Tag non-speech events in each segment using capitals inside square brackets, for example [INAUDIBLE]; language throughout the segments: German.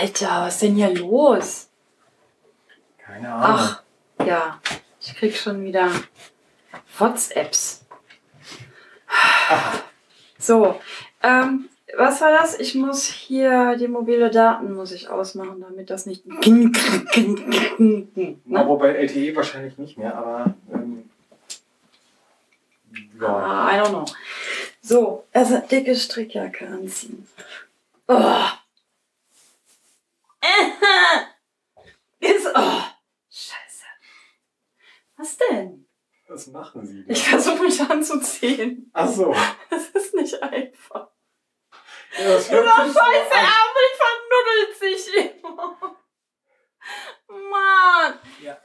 Alter, was ist denn hier los? Keine Ahnung. Ach, ja. Ich krieg schon wieder WhatsApps. So, ähm, was war das? Ich muss hier die mobile Daten muss ich ausmachen, damit das nicht. [LAUGHS] Na, Ne? wobei LTE wahrscheinlich nicht mehr, aber ähm, ja. Ah, I don't know. So, also dicke Strickjacke anziehen. Oh. Ist, oh. Scheiße. Was denn? Was machen Sie Ich da? versuche mich anzuziehen. Ach so. Das ist nicht einfach. Ja, das Dieser scheiße. Ärmel vernuddelt sich immer. Mann. Ja.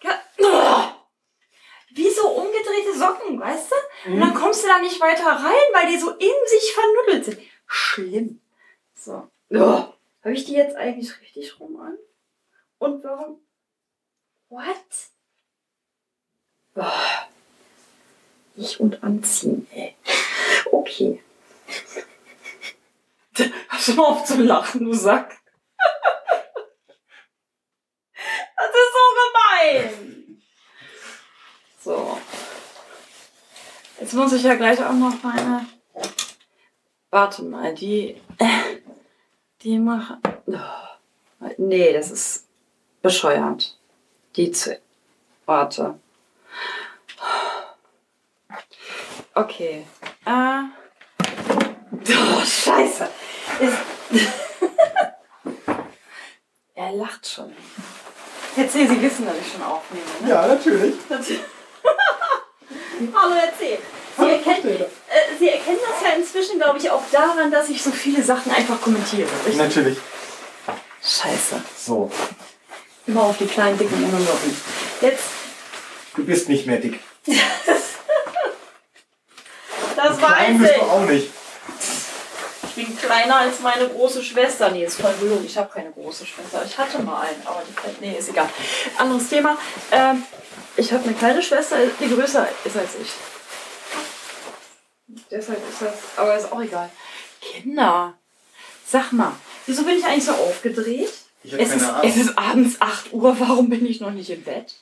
Wie so umgedrehte Socken, weißt du? Und dann Mhm. kommst du da nicht weiter rein, weil die so in sich vernuddelt sind. Schlimm. So. Oh. Habe ich die jetzt eigentlich richtig rum an? Und warum? What? Oh. Ich und anziehen, ey. Okay. [LAUGHS] Hör mal auf zu lachen, du Sack. [LAUGHS] Das ist so gemein. So. Jetzt muss ich ja gleich auch noch meine. Warte mal, die. Die machen. Oh. Nee, das ist bescheuert. Die zu. Warte. Okay. Äh. Oh, scheiße. [LAUGHS] Er lacht schon. Erzähl, Sie wissen, dass ich schon aufnehme, ne? Ja, natürlich. [LAUGHS] Hallo, erzähl. Sie erkennen, äh, Sie erkennen das ja inzwischen, glaube ich, auch daran, dass ich so viele Sachen einfach kommentiere. richtig? Natürlich. Scheiße. So, Immer auf die kleinen, dicken Unlocken. Jetzt, du bist nicht mehr dick. [LAUGHS] das Klein weiß bist ich. du auch nicht. Ich bin kleiner als meine große Schwester. Nee, ist voll gelogen. Ich habe keine große Schwester. Ich hatte mal einen, aber die fällt. Nee, ist egal. Anderes Thema. Ähm, ich habe eine kleine Schwester, die größer ist als ich. Deshalb ist das. Aber ist auch egal. Kinder. Sag mal, wieso bin ich eigentlich so aufgedreht? Ich habe Es ist, keine Ahnung. es ist abends 8 Uhr. Warum bin ich noch nicht im Bett?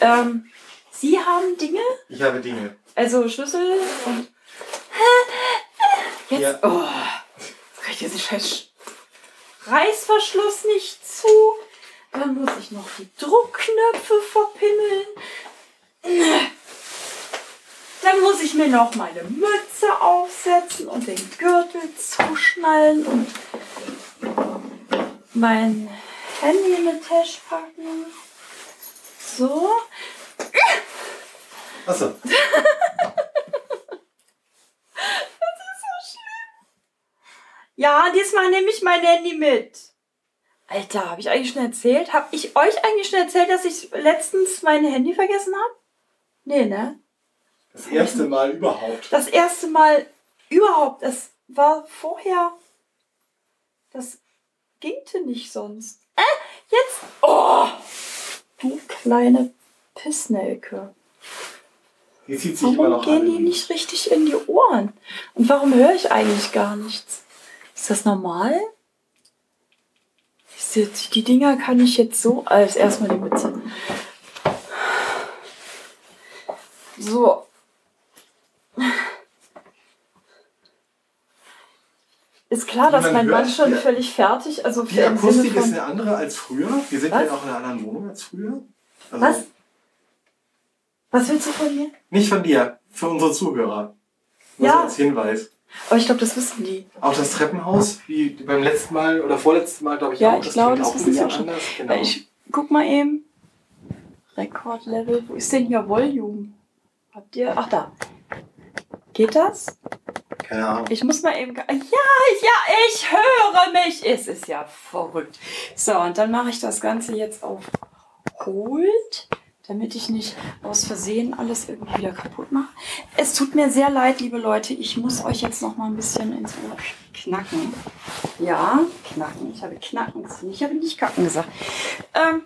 Ähm, Sie haben Dinge, Ich habe Dinge. also Schlüssel und. Jetzt. Ja. Oh. Jetzt kriegt diesen scheiß Reißverschluss nicht zu. Dann muss ich noch die Druckknöpfe verpimmeln. Dann muss ich mir noch meine Mütze aufsetzen und den Gürtel zuschnallen und mein Handy in den Tasche packen. So. Achso. Ja, diesmal nehme ich mein Handy mit. Alter, habe ich eigentlich schon erzählt? Habe ich euch eigentlich schon erzählt, dass ich letztens mein Handy vergessen habe? Nee, ne? Das erste Mal überhaupt. Das erste Mal überhaupt. Das war vorher. Das gingte nicht sonst. Äh, jetzt. Oh! Du kleine Pissnelke. Die zieht sich immer Warum noch gehen an. die nicht richtig in die Ohren? Und warum höre ich eigentlich gar nichts? Ist das normal? Die Dinger kann ich jetzt so als erstmal die Mütze. So. Ist klar, dass mein Mann schon hier- völlig fertig, also Die Akustik ist eine andere als früher. Wir sind ja auch in einer anderen Wohnung als früher. Also Was? Was willst du von mir? Nicht von dir, für unsere Zuhörer. Nur Ja. als Hinweis. Aber ich glaube, das wissen die. Auch das Treppenhaus, wie beim letzten Mal oder vorletzten Mal, glaube ich, Ja, auch. ich das glaube, das auch ein wissen die auch schon. anders. Genau. Ich guck mal eben. Rekordlevel. Wo ist denn hier Volume? Habt ihr. Ach da. Geht das? Keine Ahnung. Ich muss mal eben. Ja, ja, ich höre mich. Es ist ja verrückt. So, und dann mache ich das Ganze jetzt auf Hold, damit ich nicht aus Versehen alles irgendwie wieder kaputt mache. Es tut mir sehr leid, liebe Leute. Ich muss euch jetzt noch mal ein bisschen ins Ohr knacken. Ja, knacken. Ich habe knacken. Ich habe nicht kacken gesagt. Ähm,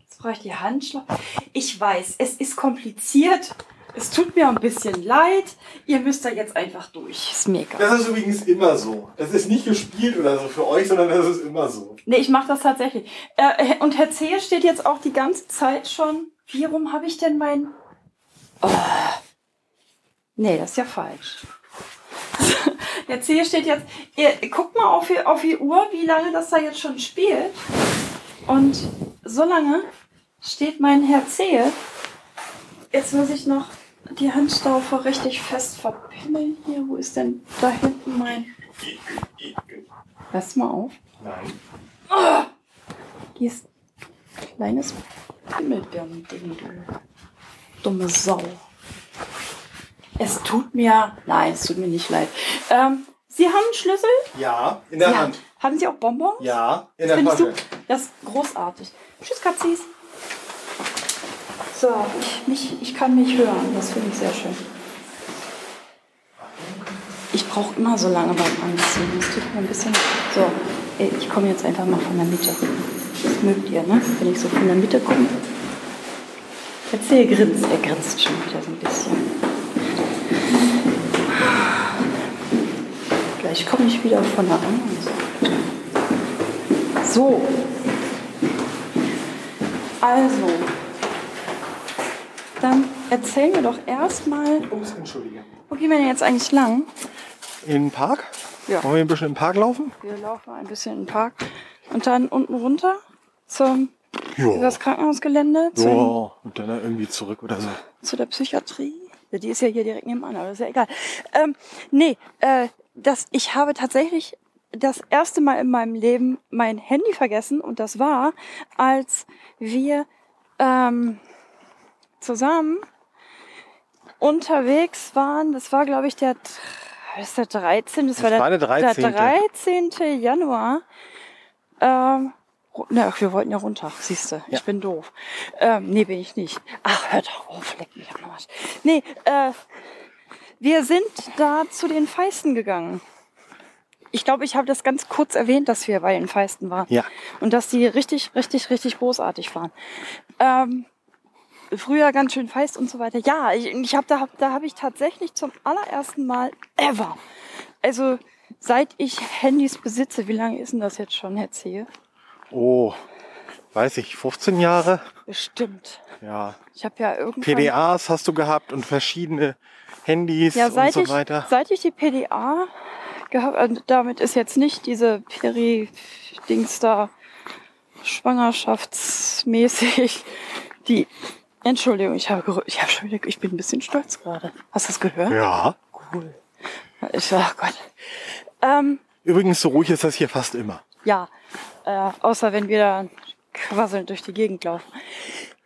jetzt brauche ich die Handschlag. Ich weiß, es ist kompliziert, Es tut mir ein bisschen leid. Ihr müsst da jetzt einfach durch. Ist mir egal. Das ist übrigens immer so. Das ist nicht gespielt oder so für euch, sondern das ist immer so. Nee, ich mache das tatsächlich. Äh, und Herr Zehe steht jetzt auch die ganze Zeit schon. Wie rum habe ich denn mein. Oh. Nee, das ist ja falsch. [LAUGHS] Herr Zehe steht jetzt. Ihr, guckt mal auf die, auf die Uhr, wie lange das da jetzt schon spielt. Und so lange steht mein Herr Zehe. Jetzt muss ich noch die Handstaufe richtig fest verpimmeln hier. Wo ist denn da hinten mein. Pass mal auf. Nein. Hier ist ein kleines Pimmelbirnen-Ding, du dumme Sau. Es tut mir, nein, es tut mir nicht leid. Ähm, Sie haben einen Schlüssel? Ja, in der Ja. Hand. Haben Sie auch Bonbons? Ja, in Das der Tasche. super. Das ist großartig. Tschüss, Katzis. So, ich, mich, ich kann mich hören. Das finde ich sehr schön. Ich brauche immer so lange beim Anziehen. Das tut mir ein bisschen. So, ich komme jetzt einfach mal von der Mitte. Das mögt ihr, ne? Wenn ich so von der Mitte komme. Erzähl, grinst. Er grinst schon wieder so ein bisschen. Gleich komme ich wieder von der anderen Seite. So. Also. Dann erzähl mir doch erstmal, Ups, entschuldige. wo gehen wir denn jetzt eigentlich lang? In den Park? Ja. Wollen wir ein bisschen im Park laufen? Wir laufen ein bisschen in den Park und dann unten runter zum das Krankenhausgelände, Ja, und dann irgendwie zurück oder so. zu der Psychiatrie. Ja, die ist ja hier direkt nebenan, aber ist ja egal. Ähm, nee, äh, das, ich habe tatsächlich das erste Mal in meinem Leben mein Handy vergessen und das war, als wir ähm, zusammen unterwegs waren. Das war, glaube ich, der, das ist der 13. Das, Das war der 13.. Der 13. Januar. Ähm, na, wir wollten ja runter, siehst du. Ja. Ich bin doof. Ähm, nee, bin ich nicht. Ach, hört doch auf, leck mich am Arsch. Nee, äh, wir sind da zu den Feisten gegangen. Ich glaube, ich habe das ganz kurz erwähnt, dass wir bei den Feisten waren. Ja. Und dass die richtig, richtig, richtig großartig waren. Ähm, früher ganz schön feist und so weiter. Ja, ich, ich hab, da, da habe ich tatsächlich zum allerersten Mal ever, also seit ich Handys besitze, wie lange ist denn das jetzt schon, Herr Zehe? Oh, weiß ich, 15 Jahre? Bestimmt. Ja. Ich habe ja irgendwann... PDAs hast du gehabt und verschiedene Handys Ja, und so ich, weiter. seit ich die PDA gehabt und damit ist jetzt nicht diese Peri-Dings da schwangerschaftsmäßig die Entschuldigung, ich habe ich habe schon wieder ich bin ein bisschen stolz gerade. Hast du das gehört? Ja. Cool. Ich, ach Gott. Ähm, Übrigens, so ruhig ist das hier fast immer. ja, äh, außer wenn wir da quasselnd durch die Gegend laufen.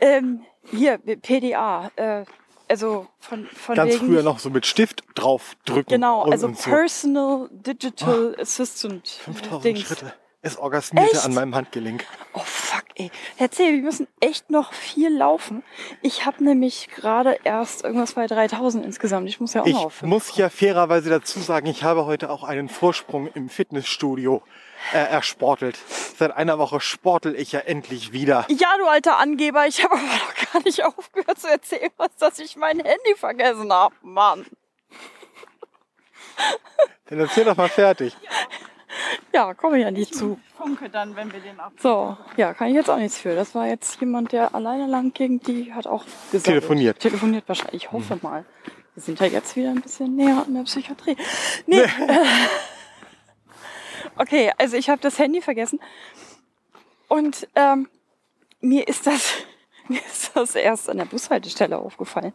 Ähm, hier, PDA, äh, also von, von Ganz wegen früher noch so mit Stift draufdrücken. Genau, und, also. Personal Digital Assistant 5000 Dings. Schritte. Es orgasmierte Echt? an meinem Handgelenk. Oh fuck, ey. Erzähl, wir müssen echt noch viel laufen. Ich habe nämlich gerade erst irgendwas bei 3000 insgesamt. Ich muss ja auch noch auf Ich muss ja fairerweise dazu sagen, ich habe heute auch einen Vorsprung im Fitnessstudio äh, ersportelt. Seit einer Woche sportel ich ja endlich wieder. Ja, du alter Angeber, ich habe aber noch gar nicht aufgehört zu erzählen, was, dass ich mein Handy vergessen habe, Mann. Dann erzähl doch mal fertig. Ja, [LAUGHS] komme ich ja nicht zu. Funke dann, wenn wir den ab. So, ja, kann ich jetzt auch nichts für. Das war jetzt jemand, der alleine lang ging, die hat auch gesagt. Telefoniert. Telefoniert wahrscheinlich. Ich hoffe mal. Wir sind ja jetzt wieder ein bisschen näher an der Psychiatrie. Nee. [LAUGHS] okay, also ich habe das Handy vergessen. Und ähm, mir ist das [LAUGHS] mir ist das erst an der Bushaltestelle aufgefallen.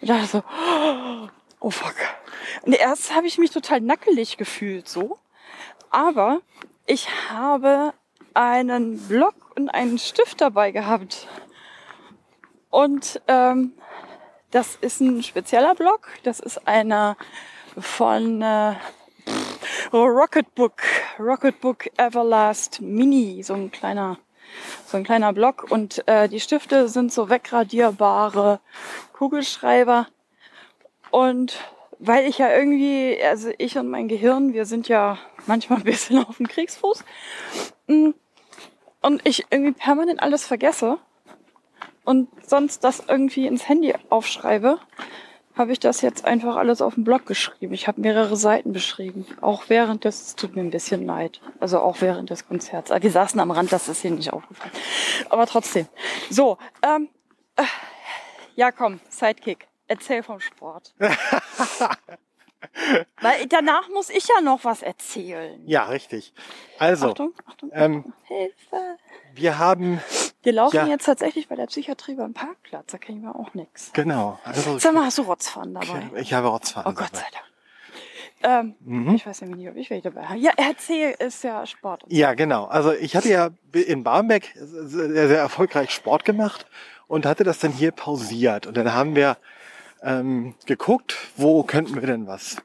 Und dachte so, [GASPS] oh fuck. Und erst habe ich mich total nackelig gefühlt so. Aber ich habe einen Block und einen Stift dabei gehabt. Und ähm, das ist ein spezieller Block. Das ist einer von äh, Rocketbook. Rocketbook Everlast Mini. So ein kleiner, so ein kleiner Block. Und äh, die Stifte sind so wegradierbare Kugelschreiber. Und weil ich ja irgendwie, also ich und mein Gehirn, wir sind ja manchmal ein bisschen auf dem Kriegsfuß. Mm, Und ich irgendwie permanent alles vergesse, und sonst das irgendwie ins Handy aufschreibe, habe ich das jetzt einfach alles auf dem Blog geschrieben. Ich habe mehrere Seiten beschrieben. Auch während des, es tut mir ein bisschen leid. Also auch während des Konzerts. Wir saßen am Rand, das ist hier nicht aufgefallen. Aber trotzdem. So, ähm, äh, ja komm, Sidekick. Erzähl vom Sport. Weil danach muss ich ja noch was erzählen. Ja, richtig. Also, Achtung, Achtung, ähm, Hilfe. wir haben, Wir laufen ja. jetzt tatsächlich bei der Psychiatrie beim Parkplatz. Da kriegen wir auch nichts. genau, also Sag mal, hast du Rotzfahren dabei? ich habe Rotzfahren Oh Gott sei Dank. Ähm, Mhm. Ich weiß ja nicht, ob ich welche dabei habe. Ja, erzähl, ist ja Sport. Ja, genau. Also ich hatte ja in Barmbek sehr, sehr erfolgreich Sport gemacht und hatte das dann hier pausiert. Und dann haben wir ähm, geguckt, wo könnten wir denn was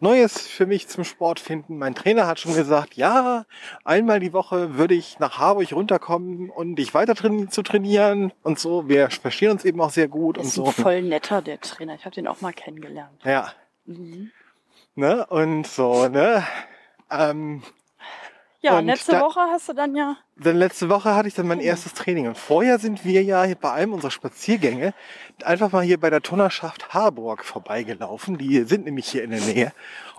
Neues für mich zum Sport finden. Mein Trainer hat schon gesagt, ja, einmal die Woche würde ich nach Harburg runterkommen und dich weiter traini- zu trainieren und so. Wir verstehen uns eben auch sehr gut und Ist so. ein voll netter, der Trainer. Ich habe den auch mal kennengelernt. Ja, Mhm. ne? Und so, ne? Ähm, Ja, Und letzte da- Woche hast du dann ja. Dann letzte Woche hatte ich dann mein Genau. erstes Training. Und vorher sind wir ja bei einem unserer Spaziergänge einfach mal hier bei der Turnerschaft Harburg vorbeigelaufen. Die sind nämlich hier in der Nähe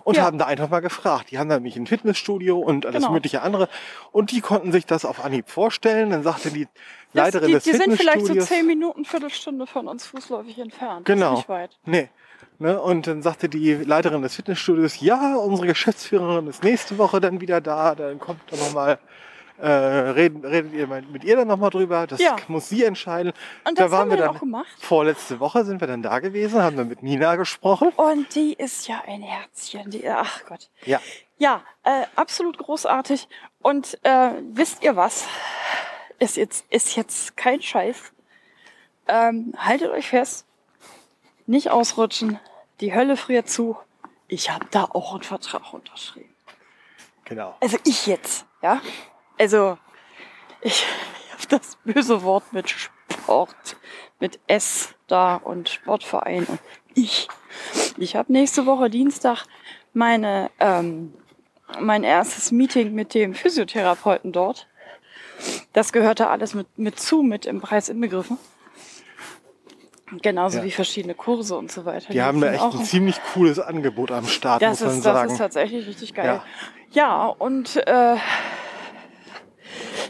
und Ja. haben da einfach mal gefragt. Die haben da nämlich ein Fitnessstudio und alles Genau. mögliche andere. Und die konnten sich das auf Anhieb vorstellen. Dann sagte die Das, Leiterin die des die sind vielleicht so Fitnessstudios. zehn Minuten, Viertelstunde von uns fußläufig entfernt. Genau. Das ist nicht weit. Nee. Ne? Und dann sagte die Leiterin des Fitnessstudios, ja, unsere Geschäftsführerin ist nächste Woche dann wieder da, dann kommt dann nochmal, äh, redet, redet ihr mit ihr dann nochmal drüber, das Ja. muss sie entscheiden. Und da das waren haben wir wir dann dann auch gemacht. vorletzte Woche sind wir dann da gewesen, haben dann mit Nina gesprochen. Und die ist ja ein Herzchen. Die, ach Gott. Ja. Ja, äh, absolut großartig. Und äh, wisst ihr was? Ist jetzt, ist jetzt kein Scheiß. Ähm, haltet euch fest. Nicht ausrutschen. Die Hölle friert zu. Ich habe da auch einen Vertrag unterschrieben. Genau. Also ich jetzt, ja? Also ich, [LAUGHS] habe das böse Wort mit Sport, mit S da und Sportverein und ich. Ich habe nächste Woche Dienstag meine ähm, mein erstes Meeting mit dem Physiotherapeuten dort. Das gehörte alles mit, mit zu, mit im Preis inbegriffen. Genauso Ja. wie verschiedene Kurse und so weiter. Die haben da echt ein ziemlich cooles Angebot am Start, das muss man ist, das sagen. ist tatsächlich richtig geil. Ja, und äh,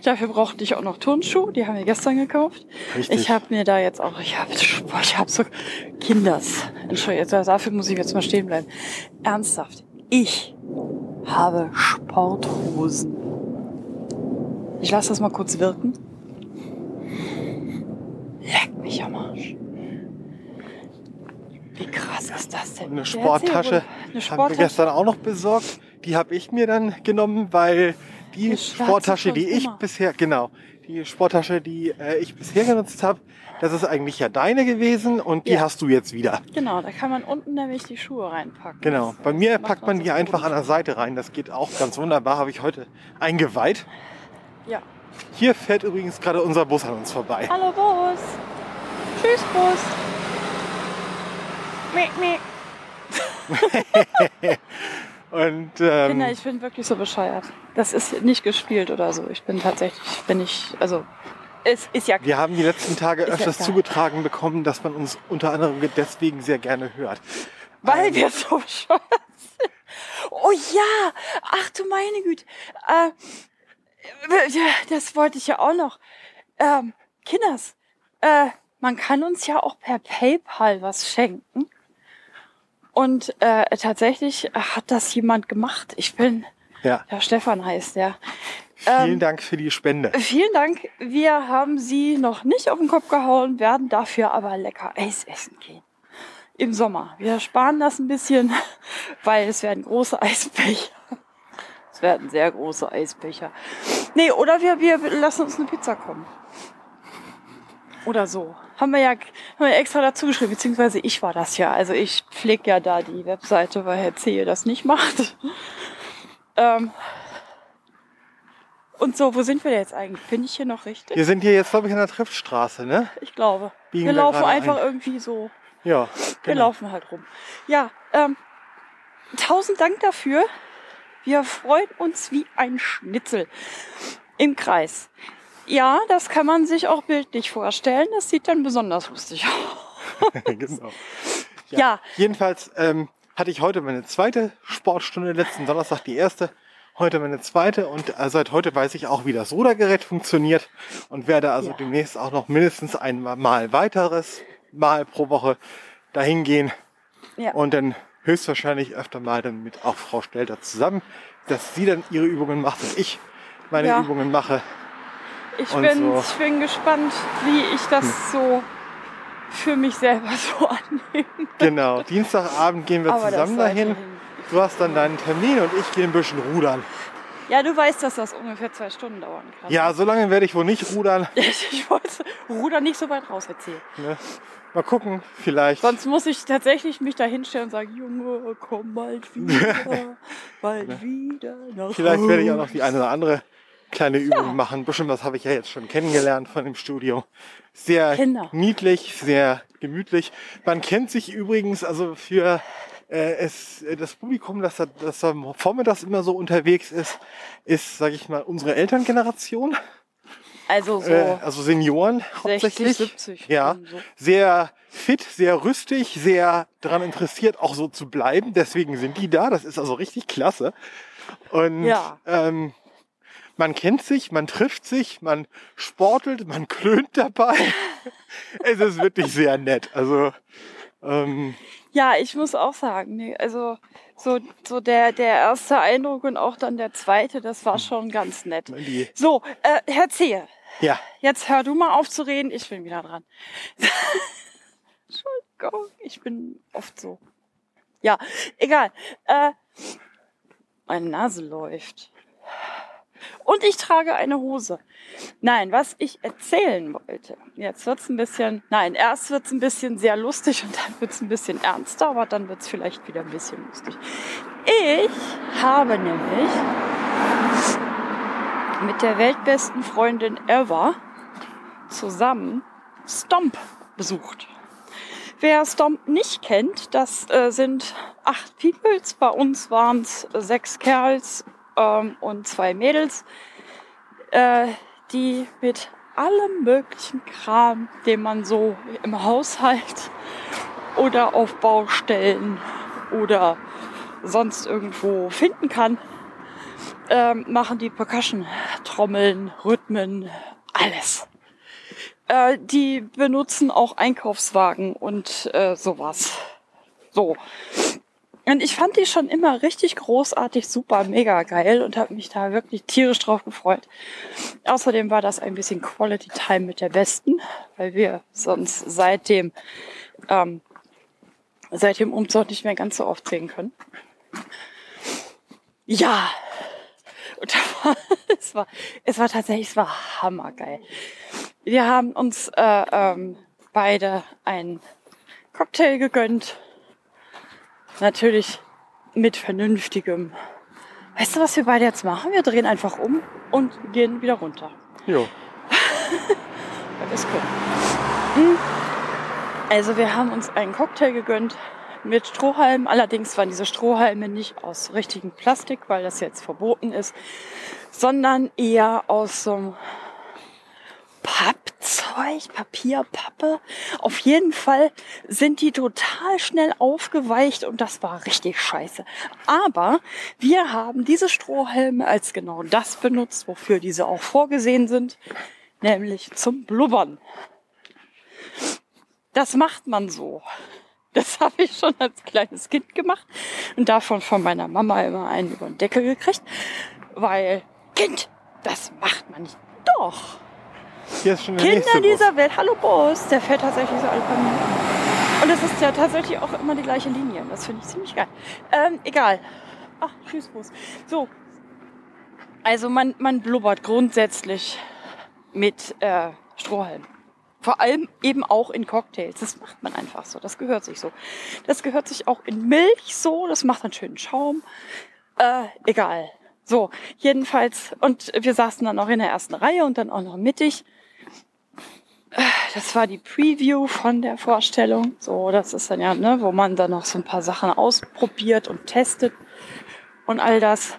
dafür brauchte ich auch noch Turnschuhe. Die haben wir gestern gekauft. Richtig. Ich habe mir da jetzt auch, ich habe ich hab so Kinders. Entschuldigung, dafür muss ich jetzt mal stehen bleiben. Ernsthaft, ich habe Sporthosen. Ich lasse das mal kurz wirken. Leck mich am Arsch. Wie krass ist das denn? Eine Sporttasche Eine haben wir Sporttasche. gestern auch noch besorgt. Die habe ich mir dann genommen, weil die Sporttasche, die ich Puma. bisher, genau, die Sporttasche, die äh, ich bisher genutzt habe, das ist eigentlich ja deine gewesen und die Ja. hast du jetzt wieder. Genau, da kann man unten nämlich die Schuhe reinpacken. Genau. Das, Bei mir macht packt man die einfach an der. Seite rein. Das geht auch ganz wunderbar. Habe ich heute eingeweiht. Ja. Hier fährt übrigens gerade unser Bus an uns vorbei. Hallo Bus. Tschüss Bus. [LAUGHS] Und ähm, Kinder, ich bin wirklich so bescheuert. Das ist nicht gespielt oder so. Ich bin tatsächlich, bin ich, also, es ist ja wir haben die letzten Tage ja öfters egal. zugetragen bekommen, dass man uns unter anderem deswegen sehr gerne hört. Weil Ähm, wir so bescheuert sind. Oh ja, ach du meine Güte. Äh, ja, das wollte ich ja auch noch. Ähm, Kinders, äh, man kann uns ja auch per PayPal was schenken. Und äh, tatsächlich hat das jemand gemacht. Ich bin, Ja, ja, Stefan heißt der. vielen Ähm, Dank für die Spende. Vielen Dank. Wir haben sie noch nicht auf den Kopf gehauen, werden dafür aber lecker Eis essen gehen. Im Sommer. Wir sparen das ein bisschen, [LAUGHS] weil es werden große Eisbecher. Es werden sehr große Eisbecher. Nee, oder wir, wir lassen uns eine Pizza kommen. Oder so. Haben wir ja haben wir extra dazu geschrieben, beziehungsweise ich war das ja. Also ich pflege ja da die Webseite, weil Herr Zehe das nicht macht. Ähm, und so, wo sind wir jetzt eigentlich? Bin ich hier noch richtig? Wir sind hier jetzt, glaube ich, an der Triftstraße, ne? Ich glaube. Biegen wir wir laufen einfach ein. irgendwie so. Ja, Wir genau. laufen halt rum. Ja, ähm, tausend Dank dafür. Wir freuen uns wie ein Schnitzel im Kreis. Ja, das kann man sich auch bildlich vorstellen. Das sieht dann besonders lustig aus. [LAUGHS] genau. Ja. Jedenfalls ähm, hatte ich heute meine zweite Sportstunde, letzten Donnerstag die erste, heute meine zweite und äh, seit heute weiß ich auch, wie das Rudergerät funktioniert und werde also Ja. demnächst auch noch mindestens ein Mal weiteres Mal pro Woche dahin gehen Ja. und dann höchstwahrscheinlich öfter mal dann mit auch Frau Stelter zusammen, dass sie dann ihre Übungen macht und ich meine Ja. Übungen mache. Ich bin, so. Hm. ich bin gespannt, wie ich das so für mich selber [LAUGHS] so annehme. Genau, Dienstagabend gehen wir Aber zusammen dahin. hin. Du hast dann deinen Termin und ich gehe ein bisschen rudern. Ja, du weißt, dass das ungefähr zwei Stunden dauern kann. Ja, so lange werde ich wohl nicht rudern. [LAUGHS] Ich, wollte Ruder nicht so weit raus erzählen. Ne? Mal gucken, vielleicht. Sonst muss ich tatsächlich mich da hinstellen und sagen, Junge, komm bald [LAUGHS] wieder, bald wieder nach Vielleicht werde ich auch noch die eine oder andere kleine Übung machen. Ein bisschen was habe ich ja jetzt schon kennengelernt von dem Studio. Sehr Genau. niedlich, sehr gemütlich. Man kennt sich übrigens also für äh, es, das Publikum, das da, das da vormittags immer so unterwegs ist, ist, sage ich mal, unsere Elterngeneration. Also so Äh, also Senioren 60, hauptsächlich. 70. Ja, so. sehr fit, sehr rüstig, sehr daran interessiert, auch so zu bleiben. Deswegen sind die da. Das ist also richtig klasse. Und Ja. ähm, man kennt sich, man trifft sich, man sportelt, man klönt dabei. [LAUGHS] es ist wirklich sehr nett. Also ähm, Ja, ich muss auch sagen, nee, also so, so der, der erste Eindruck und auch dann der zweite, das war schon ganz nett. So, äh, Herr Zehe, ja, jetzt hör du mal auf zu reden, ich bin wieder dran. [LAUGHS] Entschuldigung, ich bin oft so. Ja, egal. Äh, meine Nase läuft. Und ich trage eine Hose. Nein, was ich erzählen wollte. Jetzt wird's ein bisschen, nein, erst wird's ein bisschen sehr lustig und dann wird's ein bisschen ernster, aber dann wird's vielleicht wieder ein bisschen lustig. Ich habe nämlich mit der weltbesten Freundin ever zusammen Stomp besucht. Wer Stomp nicht kennt, das äh, sind acht Peoples. Bei uns waren es sechs Kerls ähm, und zwei Mädels, äh, die mit allem möglichen Kram, den man so im Haushalt oder auf Baustellen oder sonst irgendwo finden kann, ähm, machen die Percussion, Trommeln, Rhythmen, alles. Äh, die benutzen auch Einkaufswagen und äh, sowas. So. Und ich fand die schon immer richtig großartig, super, mega geil und habe mich da wirklich tierisch drauf gefreut. Außerdem war das ein bisschen Quality Time mit der Besten, weil wir sonst seitdem ähm, seit dem Umzug nicht mehr ganz so oft sehen können. Ja, und [LAUGHS] da war, es war, es war tatsächlich, es war hammergeil. Wir haben uns äh, ähm, beide einen Cocktail gegönnt. Natürlich mit vernünftigem. Weißt du, was wir beide jetzt machen? Wir drehen einfach um und gehen wieder runter. jo. Wir es können. Hm. Also wir haben uns einen Cocktail gegönnt mit Strohhalmen. Allerdings waren diese Strohhalme nicht aus richtigem Plastik, weil das jetzt verboten ist, sondern eher aus so einem Pappzeug, Papier, Pappe. Auf jeden Fall sind die total schnell aufgeweicht und das war richtig scheiße. Aber wir haben diese Strohhalme als genau das benutzt, wofür diese auch vorgesehen sind, nämlich zum Blubbern. Das macht man so. Das [LAUGHS] habe ich schon als kleines Kind gemacht und davon von meiner Mama immer einen über den Deckel gekriegt, weil Kind, das macht man nicht. Doch. Hier ist schon der Kinder nächste Bus. dieser Welt. Hallo Bus, der fährt tatsächlich so alle paar Minuten. Und es ist ja tatsächlich auch immer die gleiche Linie. Das finde ich ziemlich geil. Ähm, egal. Ach, tschüss Bus. So. Also man, man blubbert grundsätzlich mit äh, Strohhalm. Vor allem eben auch in Cocktails. Das macht man einfach so. Das gehört sich so. Das gehört sich auch in Milch so. Das macht einen schönen Schaum. Äh, egal. So, jedenfalls. Und wir saßen dann auch in der ersten Reihe und dann auch noch mittig. Das war die Preview von der Vorstellung. So, das ist dann ja, ne, wo man dann noch so ein paar Sachen ausprobiert und testet und all das.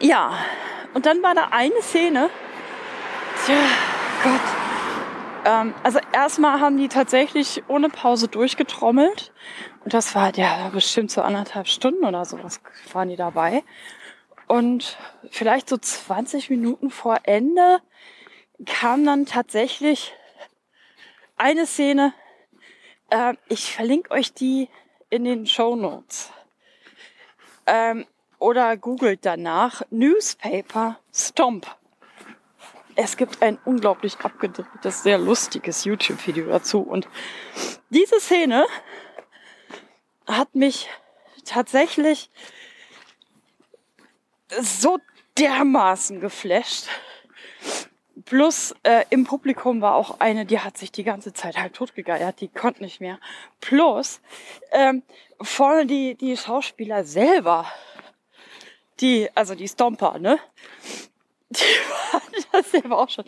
Ja, Und dann war da eine Szene. Tja, Gott. Ähm, also erstmal haben die tatsächlich ohne Pause durchgetrommelt. Und das war ja bestimmt so anderthalb Stunden oder sowas waren die dabei. Und vielleicht so 20 Minuten vor Ende kam dann tatsächlich eine Szene. Äh, ich verlinke euch die in den Show Notes. Ähm, oder googelt danach Newspaper Stomp. Es gibt ein unglaublich abgedrehtes, sehr lustiges YouTube-Video dazu. Und diese Szene hat mich tatsächlich so dermaßen geflasht. Plus äh, im Publikum war auch eine, die hat sich die ganze Zeit halb totgegeiert, die konnte nicht mehr. Plus ähm, vorne die, die Schauspieler selber, die, also die Stomper, ne? Die waren [LAUGHS] das selber auch schon.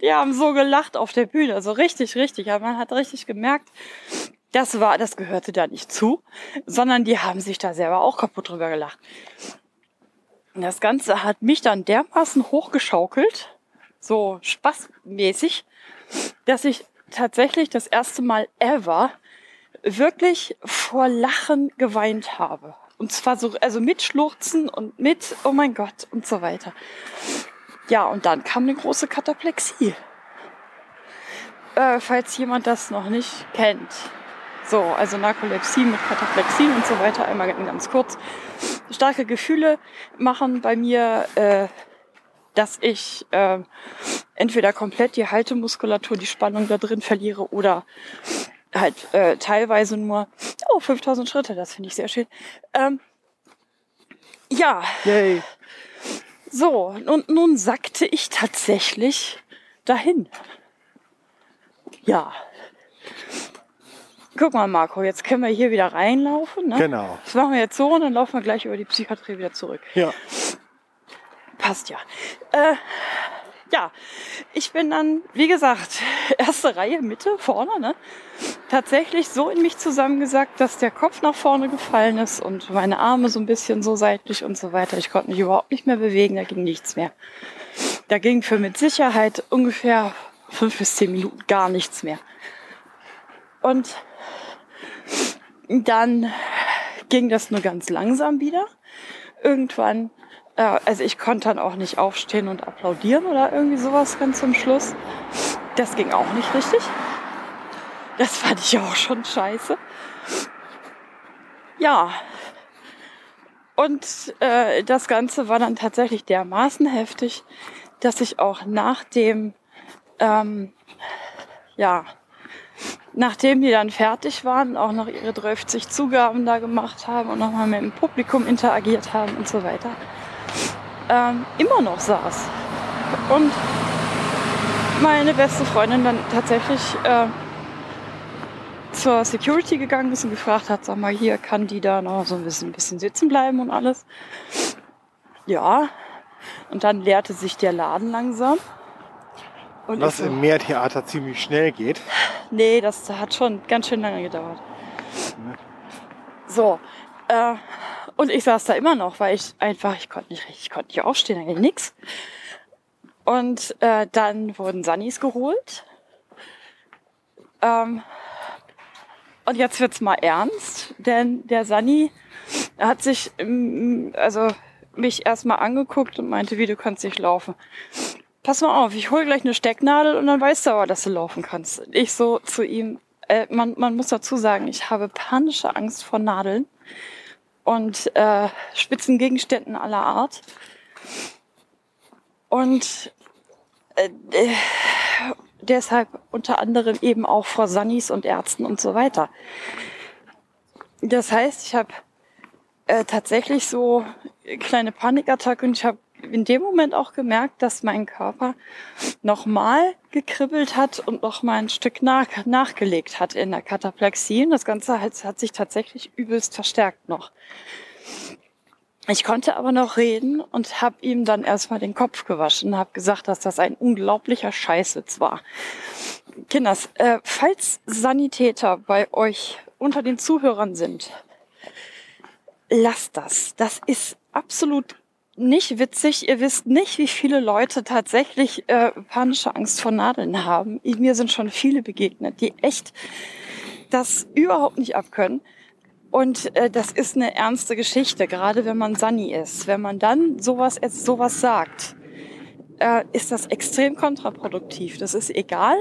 Die haben so gelacht auf der Bühne, also richtig, richtig. Aber man hat richtig gemerkt, das war, das gehörte da nicht zu, sondern die haben sich da selber auch kaputt drüber gelacht. Das Ganze hat mich dann dermaßen hochgeschaukelt, so spaßmäßig, dass ich tatsächlich das erste Mal ever wirklich vor Lachen geweint habe. Und zwar so, also mit Schluchzen und mit, oh mein Gott und so weiter. Ja, und dann kam eine große Kataplexie. Äh, falls jemand das noch nicht kennt. So, also Narkolepsie mit Kataplexie und so weiter, einmal ganz kurz. Starke Gefühle machen bei mir, äh, dass ich äh, entweder komplett die Haltemuskulatur, die Spannung da drin verliere oder halt äh, teilweise nur, oh, 5000 Schritte, das finde ich sehr schön. Ähm, ja. Yay. So, und nun sackte ich tatsächlich dahin. Ja. Guck mal, Marco, jetzt können wir hier wieder reinlaufen. Ne? Genau. Das machen wir jetzt so und dann laufen wir gleich über die Psychiatrie wieder zurück. Ja. Passt ja. Äh, ja, ich bin dann, wie gesagt, [LAUGHS] erste Reihe, Mitte, vorne, ne? Tatsächlich so in mich zusammengesackt, dass der Kopf nach vorne gefallen ist und meine Arme so ein bisschen so seitlich und so weiter. Ich konnte mich überhaupt nicht mehr bewegen, da ging nichts mehr. Da ging für mit Sicherheit ungefähr fünf bis zehn Minuten gar nichts mehr. Und dann ging das nur ganz langsam wieder. Irgendwann, äh, also ich konnte dann auch nicht aufstehen und applaudieren oder irgendwie sowas ganz zum Schluss. Das ging auch nicht richtig. Das fand ich auch schon scheiße. Ja. Und äh, das Ganze war dann tatsächlich dermaßen heftig, dass ich auch nach dem, ähm, ja, nachdem die dann fertig waren, auch noch ihre 30 Zugaben da gemacht haben und nochmal mit dem Publikum interagiert haben und so weiter, ähm, immer noch saß. Und meine beste Freundin dann tatsächlich äh, zur Security gegangen ist und gefragt hat, sag mal, hier kann die da noch so ein bisschen, ein bisschen sitzen bleiben und alles. Ja, und dann leerte sich der Laden langsam. Und Was so, im Meertheater ziemlich schnell geht. Nee, das hat schon ganz schön lange gedauert. So. Äh, und ich saß da immer noch, weil ich einfach, ich konnte nicht richtig, ich konnte nicht aufstehen, da ging nix. Und äh, dann wurden Sunnis geholt. Ähm, und jetzt wird's mal ernst, denn der Sunny hat sich, also mich erstmal angeguckt und meinte, wie du kannst nicht laufen pass mal auf, ich hole gleich eine Stecknadel und dann weißt du aber, dass du laufen kannst. Ich so zu ihm, äh, man, man muss dazu sagen, ich habe panische Angst vor Nadeln und äh, spitzen Gegenständen aller Art. Und äh, deshalb unter anderem eben auch vor Sannis und Ärzten und so weiter. Das heißt, ich habe äh, tatsächlich so kleine Panikattacke und ich habe in dem Moment auch gemerkt, dass mein Körper nochmal gekribbelt hat und nochmal ein Stück nach, nachgelegt hat in der Kataplexie. Und das Ganze hat, hat sich tatsächlich übelst verstärkt noch. Ich konnte aber noch reden und habe ihm dann erstmal den Kopf gewaschen und habe gesagt, dass das ein unglaublicher Scheißwitz war. Kinders, äh, falls Sanitäter bei euch unter den Zuhörern sind, lasst das. Das ist absolut nicht witzig. Ihr wisst nicht, wie viele Leute tatsächlich äh, panische Angst vor Nadeln haben. Mir sind schon viele begegnet, die echt das überhaupt nicht abkönnen. Und äh, das ist eine ernste Geschichte, gerade wenn man Sunny ist. Wenn man dann sowas, sowas sagt, äh, ist das extrem kontraproduktiv. Das ist egal,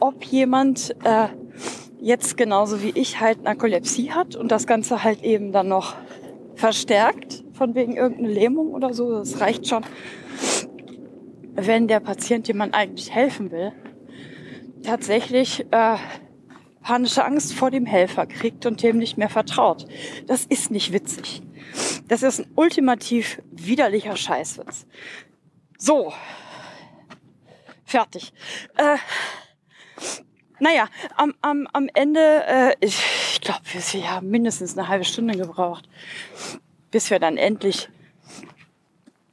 ob jemand äh, jetzt genauso wie ich halt Narkolepsie hat und das Ganze halt eben dann noch verstärkt von wegen irgendeiner Lähmung oder so. Das reicht schon, wenn der Patient, dem man eigentlich helfen will, tatsächlich äh, panische Angst vor dem Helfer kriegt und dem nicht mehr vertraut. Das ist nicht witzig. Das ist ein ultimativ widerlicher Scheißwitz. So. Fertig. Äh, naja, am, am, am Ende, äh, ich, ich glaube, wir haben mindestens eine halbe Stunde gebraucht, bis wir dann endlich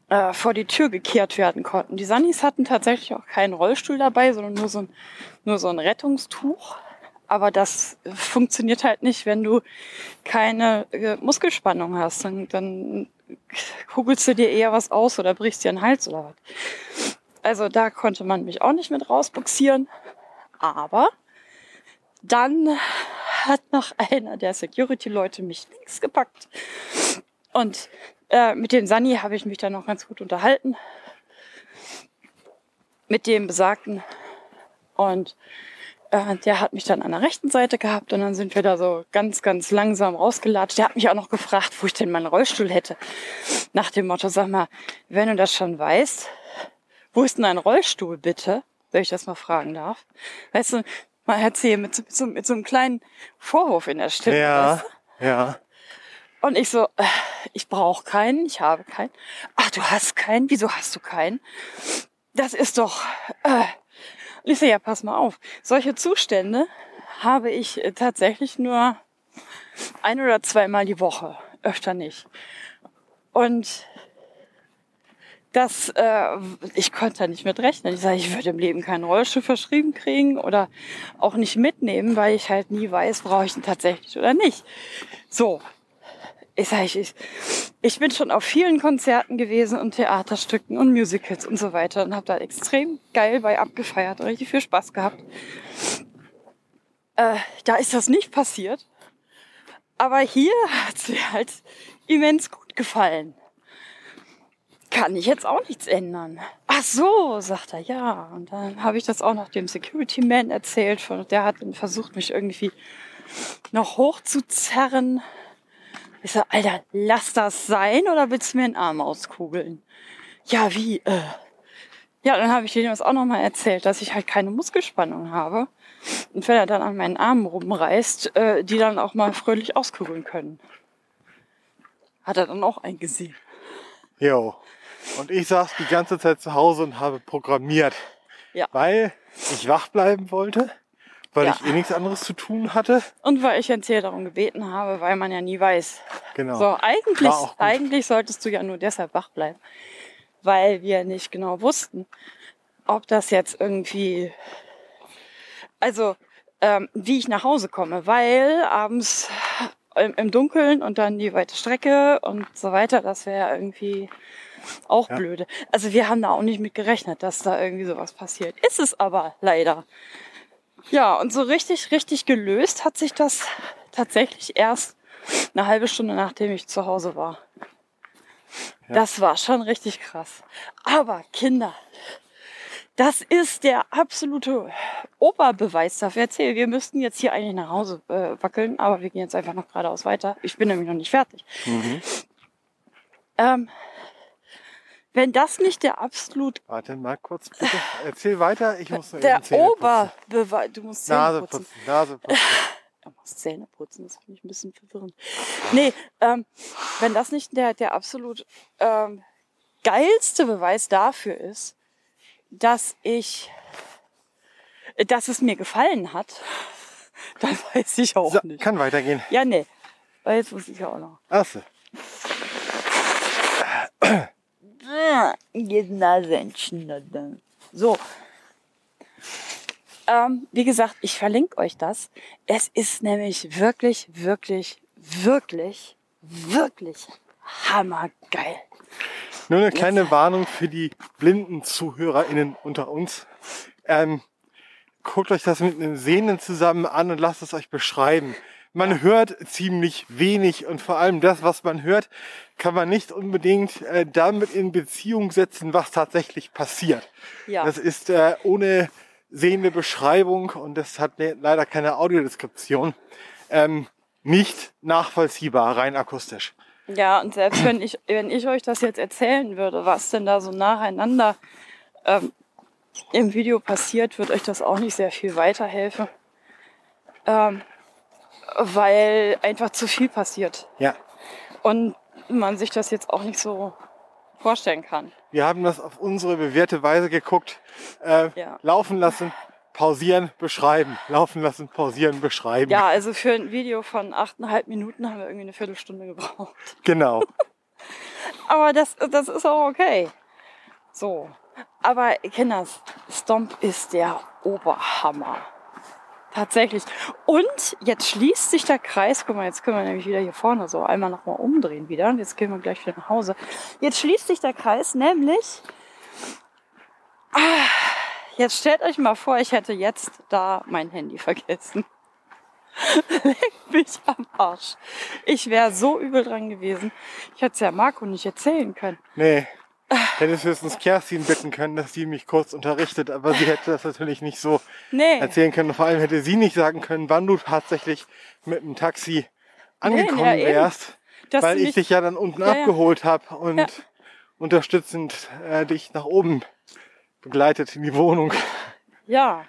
äh, vor die Tür gekehrt werden konnten. Die Sunnis hatten tatsächlich auch keinen Rollstuhl dabei, sondern nur so ein, nur so ein Rettungstuch. Aber das funktioniert halt nicht, wenn du keine äh, Muskelspannung hast. Dann, dann kugelst du dir eher was aus oder brichst dir einen Hals oder was. Also da konnte man mich auch nicht mit rausbuxieren. Aber dann hat noch einer der Security-Leute mich links gepackt. Und äh, mit dem Sani habe ich mich dann noch ganz gut unterhalten. Mit dem Besagten. Und äh, der hat mich dann an der rechten Seite gehabt und dann sind wir da so ganz, ganz langsam rausgelatscht. Der hat mich auch noch gefragt, wo ich denn meinen Rollstuhl hätte. Nach dem Motto, sag mal, wenn du das schon weißt, wo ist denn ein Rollstuhl bitte? Wenn ich das mal fragen darf. Weißt du, mal erzählen mit, mit, so, mit so einem kleinen Vorwurf in der Stimme. Ja, weißt du? ja. Und ich so, äh, ich brauche keinen, ich habe keinen. Ach, du hast keinen? Wieso hast du keinen? Das ist doch, äh, Lisa, ja, pass mal auf. Solche Zustände habe ich äh, tatsächlich nur ein oder zweimal die Woche, öfter nicht. Und das, äh, ich konnte da nicht mit rechnen. Ich sage, ich würde im Leben keinen Rollstuhl verschrieben kriegen oder auch nicht mitnehmen, weil ich halt nie weiß, brauche ich ihn tatsächlich oder nicht. So, ich sage, ich, ich bin schon auf vielen Konzerten gewesen und Theaterstücken und Musicals und so weiter und habe da extrem geil bei abgefeiert und richtig viel Spaß gehabt. Äh, da ist das nicht passiert. Aber hier hat es mir halt immens gut gefallen. Kann ich jetzt auch nichts ändern. Ach so, sagt er, ja. Und dann habe ich das auch noch dem Security Man erzählt. Der hat dann versucht, mich irgendwie noch hochzuzerren. Ich sag, Alter, lass das sein oder willst du mir einen Arm auskugeln? Ja, wie? Äh. Ja, dann habe ich denen das auch nochmal erzählt, dass ich halt keine Muskelspannung habe. Und wenn er dann an meinen Armen rumreißt, äh, die dann auch mal fröhlich auskugeln können. Hat er dann auch eingesehen. Jo. Und ich saß die ganze Zeit zu Hause und habe programmiert. Ja. Weil ich wach bleiben wollte weil Ja. ich eh nichts anderes zu tun hatte. Und weil ich Jens hier darum gebeten habe, weil man ja nie weiß. Genau. So, eigentlich, eigentlich solltest du ja nur deshalb wach bleiben. Weil wir nicht genau wussten, ob das jetzt irgendwie, also, ähm, wie ich nach Hause komme, weil abends im, im Dunkeln und dann die weite Strecke und so weiter, das wäre irgendwie auch Ja. blöde. Also wir haben da auch nicht mit gerechnet, dass da irgendwie sowas passiert. Ist es aber leider. Ja, und so richtig, richtig gelöst hat sich das tatsächlich erst eine halbe Stunde nachdem ich zu Hause war. Ja. Das war schon richtig krass. Aber Kinder, das ist der absolute Oberbeweis dafür. Erzähl, wir müssten jetzt hier eigentlich nach Hause äh, wackeln, aber wir gehen jetzt einfach noch geradeaus weiter. Ich bin nämlich noch nicht fertig. Mhm. Ähm, wenn das nicht der absolut Warte mal kurz bitte. Erzähl weiter. Ich muss noch der. Oberbeweis, du musst Zähne Nase putzen. putzen. Nase putzen. [LAUGHS] Du musst Zähne putzen, das finde ich ein bisschen verwirrend. Nee, ähm, wenn das nicht der, der absolut ähm, geilste Beweis dafür ist, dass ich, dass es mir gefallen hat, [LAUGHS] dann weiß ich auch So, nicht. kann weitergehen. Ja, nee. Weil jetzt muss ich auch noch. Achso. Jetzt Nase entschnuddeln. So. Ähm, wie gesagt, ich verlinke euch das. Es ist nämlich wirklich, wirklich, wirklich, wirklich hammergeil. Nur eine kleine Warnung für die blinden ZuhörerInnen unter uns. Ähm, guckt euch das mit einem Sehenden zusammen an und lasst es euch beschreiben. Man hört ziemlich wenig und vor allem das, was man hört, kann man nicht unbedingt äh, damit in Beziehung setzen, was tatsächlich passiert. Ja. Das ist äh, ohne sehende Beschreibung und das hat le- leider keine Audiodeskription. Ähm, nicht nachvollziehbar, rein akustisch. Ja, und selbst wenn ich, wenn ich euch das jetzt erzählen würde, was denn da so nacheinander ähm, im Video passiert, wird euch das auch nicht sehr viel weiterhelfen. Ähm, weil einfach zu viel passiert. Ja. Und man sich das jetzt auch nicht so vorstellen kann. Wir haben das auf unsere bewährte Weise geguckt. Äh, Ja. Laufen lassen, pausieren, beschreiben. Laufen lassen, pausieren, beschreiben. Ja, also für ein Video von achteinhalb Minuten haben wir irgendwie eine Viertelstunde gebraucht. [LAUGHS] Genau. Aber das, das ist auch okay. So. Aber Kinders, Stomp ist der Oberhammer. Tatsächlich. Und jetzt schließt sich der Kreis. Guck mal, jetzt können wir nämlich wieder hier vorne so einmal nochmal umdrehen wieder. Und jetzt gehen wir gleich wieder nach Hause. Jetzt schließt sich der Kreis, nämlich. Ah, jetzt stellt euch mal vor, ich hätte jetzt da mein Handy vergessen. [LAUGHS] Leck mich am Arsch. Ich wäre so übel dran gewesen. Ich hätte es ja Marco nicht erzählen können. Nee. Hättest höchstens Kerstin bitten können, dass sie mich kurz unterrichtet, aber sie hätte das natürlich nicht so Nee. erzählen können. Und vor allem hätte sie nicht sagen können, wann du tatsächlich mit dem Taxi angekommen ja, eben. wärst, weil ich dich ja dann unten Ja, ja. abgeholt habe und Ja. unterstützend äh, dich nach oben begleitet in die Wohnung. Ja.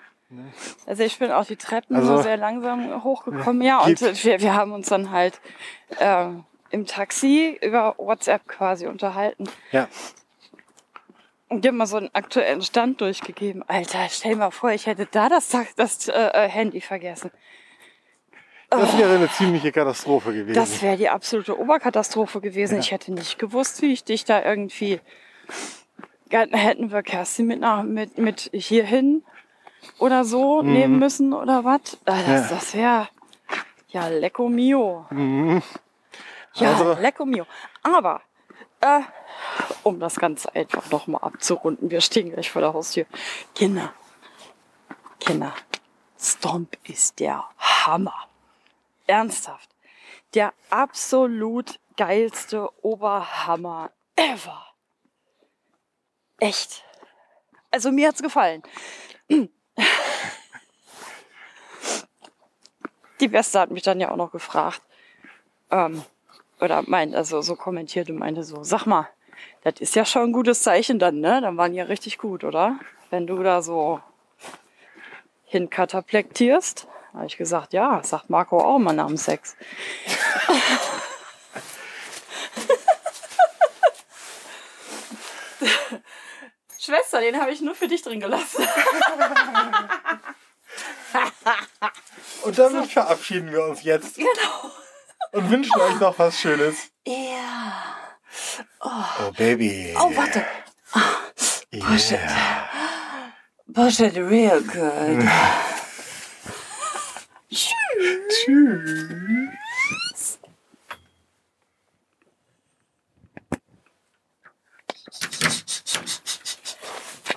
Also ich bin auch die Treppen Also- nur sehr langsam hochgekommen. Ja, und wir, wir haben uns dann halt ähm, im Taxi über WhatsApp quasi unterhalten. Ja. Haben mal so einen aktuellen Stand durchgegeben. Alter, stell mal vor, ich hätte da das, das äh, äh, Handy vergessen. Das wäre eine ziemliche Katastrophe gewesen. Das wäre die absolute Oberkatastrophe gewesen. Ich hätte nicht gewusst, wie ich dich da irgendwie. Ja, Hätten wir Kerstin mit, nach, mit, mit hierhin oder so nehmen müssen oder was? Ah, Das, Mhm. Ja. das wäre. Ja, lecco mio. Mhm. Ja, Also- lecco mio. Aber, äh, um das Ganze einfach nochmal abzurunden, wir stehen gleich vor der Haustür. Kinder, Kinder, Stomp ist der Hammer. Ernsthaft. Der absolut geilste Oberhammer ever. Echt. Also mir hat's gefallen. Die Beste hat mich dann ja auch noch gefragt, ähm, oder meint, also so kommentiert und meinte so, sag mal, das ist ja schon ein gutes Zeichen dann, ne? Dann waren die ja richtig gut, oder? Wenn du da so hinkataplektierst. Habe ich gesagt, ja, sagt Marco auch mal nach dem Sex. [LAUGHS] Schwester, den habe ich nur für dich drin gelassen. [LAUGHS] Und damit verabschieden wir uns jetzt Genau. Und wünschen euch noch was Schönes. Ja. Oh, Baby. Oh, warte. Yeah. Push it real good. [LAUGHS] Tschüss.